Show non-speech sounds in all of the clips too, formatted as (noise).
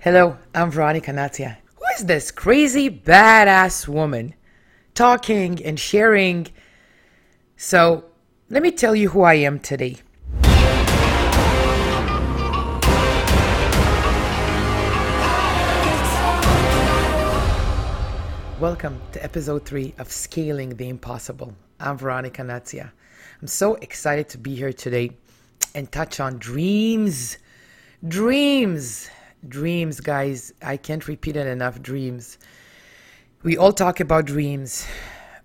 Hello, I'm Veronica Natia. Who is this crazy, badass woman talking and sharing? So, let me tell you who I am today. Welcome to episode three of Scaling the Impossible. I'm Veronica Natia. I'm so excited to be here today and touch on dreams. Dreams. Dreams, guys. I can't repeat it enough. Dreams. We all talk about dreams.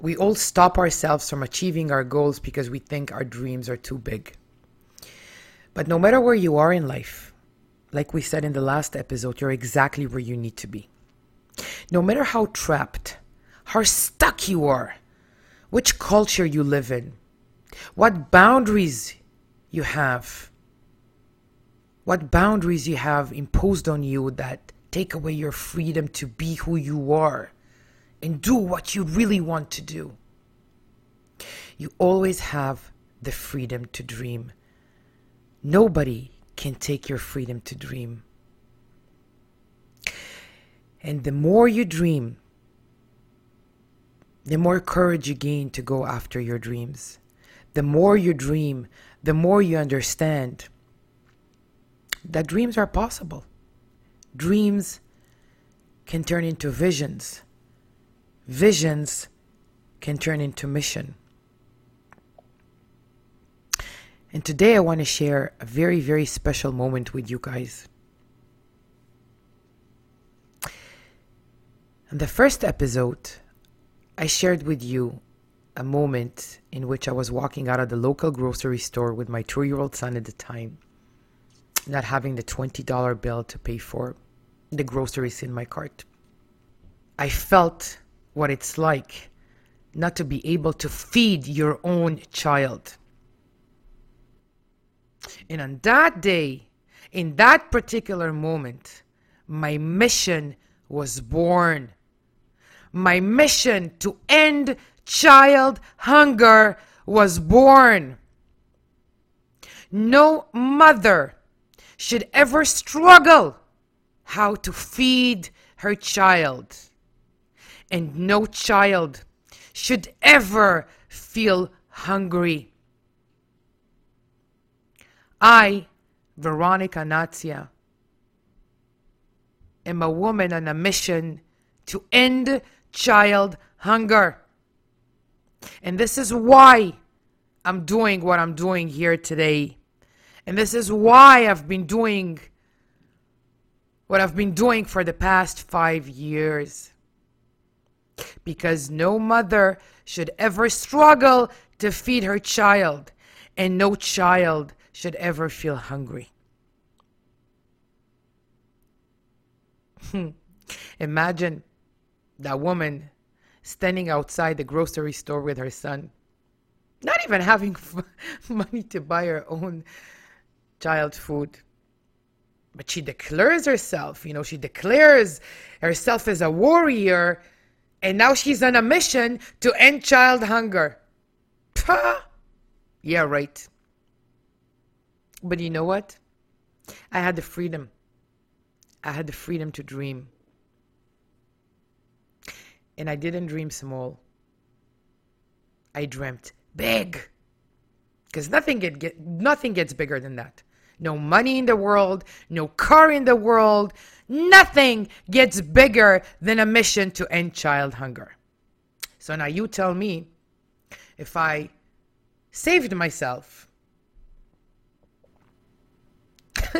We all stop ourselves from achieving our goals because we think our dreams are too big. But no matter where you are in life, like we said in the last episode, you're exactly where you need to be. No matter how trapped, how stuck you are, which culture you live in, what boundaries you have, what boundaries you have imposed on you that take away your freedom to be who you are and do what you really want to do. You always have the freedom to dream. Nobody can take your freedom to dream. And the more you dream, the more courage you gain to go after your dreams. The more you dream, the more you understand that dreams are possible. Dreams can turn into visions. Visions can turn into mission. And today I want to share a very, very special moment with you guys. In the first episode, I shared with you a moment in which I was walking out of the local grocery store with my two year old son at the time, not having the $20 bill to pay for the groceries in my cart. I felt what it's like not to be able to feed your own child. And on that day, in that particular moment, my mission was born my mission to end child hunger was born. No mother should ever struggle how to feed her child. And no child should ever feel hungry. I, Veronica Natia, am a woman on a mission to end child hunger. And this is why I'm doing what I'm doing here today. And this is why I've been doing what I've been doing for the past five years. Because no mother should ever struggle to feed her child, and no child should ever feel hungry. (laughs) Imagine that woman standing outside the grocery store with her son, not even having (laughs) money to buy her own child food. But she declares herself, you know, she declares herself as a warrior, and now she's on a mission to end child hunger. Pah! yeah, right. But you know what? I had the freedom. I had the freedom to dream. And I didn't dream small. I dreamt big. Because nothing get, get nothing gets bigger than that. No money in the world, no car in the world, nothing gets bigger than a mission to end child hunger. So now you tell me if I saved myself, (laughs)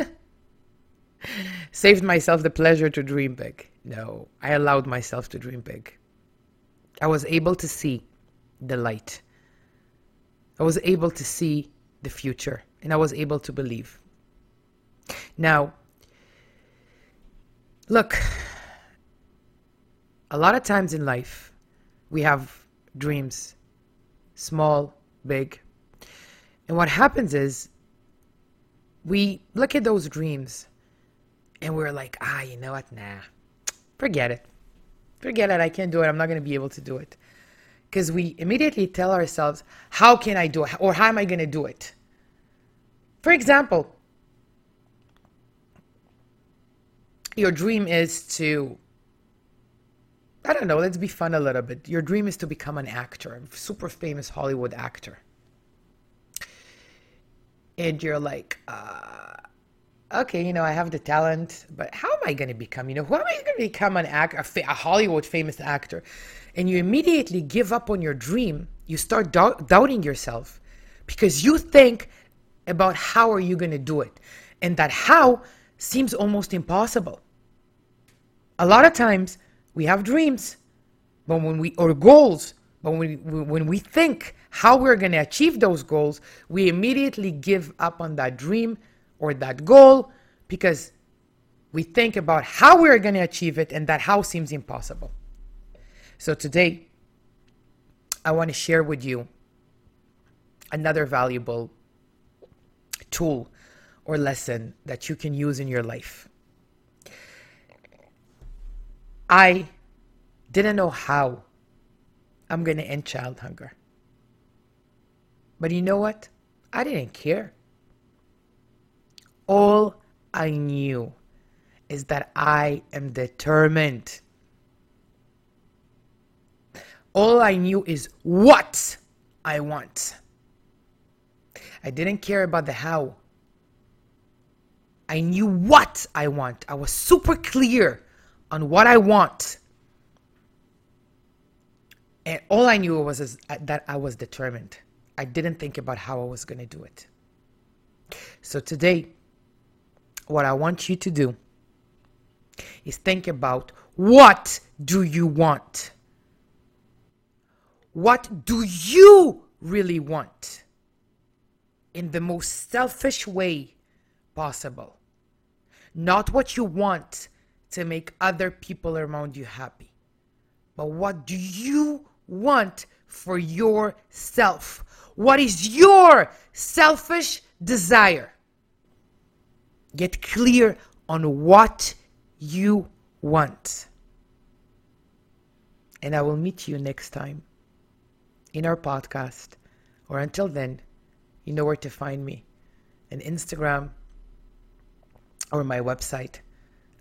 saved myself the pleasure to dream big. No, I allowed myself to dream big. I was able to see the light. I was able to see the future and I was able to believe. Now, look, a lot of times in life, we have dreams, small, big. And what happens is we look at those dreams and we're like, ah, you know what? Nah, forget it. Forget it. I can't do it. I'm not going to be able to do it. Because we immediately tell ourselves, how can I do it? Or how am I going to do it? For example, your dream is to I don't know, let's be fun a little bit. Your dream is to become an actor, a super famous Hollywood actor. And you're like, uh, okay, you know, I have the talent, but how am I going to become, you know, who am I going to become an actor, a, a, Hollywood famous actor? And you immediately give up on your dream. You start doubting yourself because you think about how are you going to do it. And that how seems almost impossible. A lot of times we have dreams, but when we or goals, but when we, when we think how we're going to achieve those goals, we immediately give up on that dream or that goal because we think about how we're going to achieve it and that how seems impossible. So today, I want to share with you another valuable tool or lesson that you can use in your life. I didn't know how I'm going to end child hunger. But you know what? I didn't care. All I knew is that I am determined. All I knew is what I want. I didn't care about the how. I knew what I want. I was super clear on what I want. And all I knew was is that I was determined. I didn't think about how I was going to do it. So today, what I want you to do is think about what do you want? What do you really want? In the most selfish way possible. Not what you want to make other people around you happy, but what do you want for yourself? What is your selfish desire? Get clear on what you want. And I will meet you next time in our podcast. Or until then, you know where to find me on Instagram or my website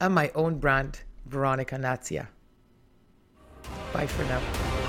and my own brand, Veronica Nazia. Bye for now.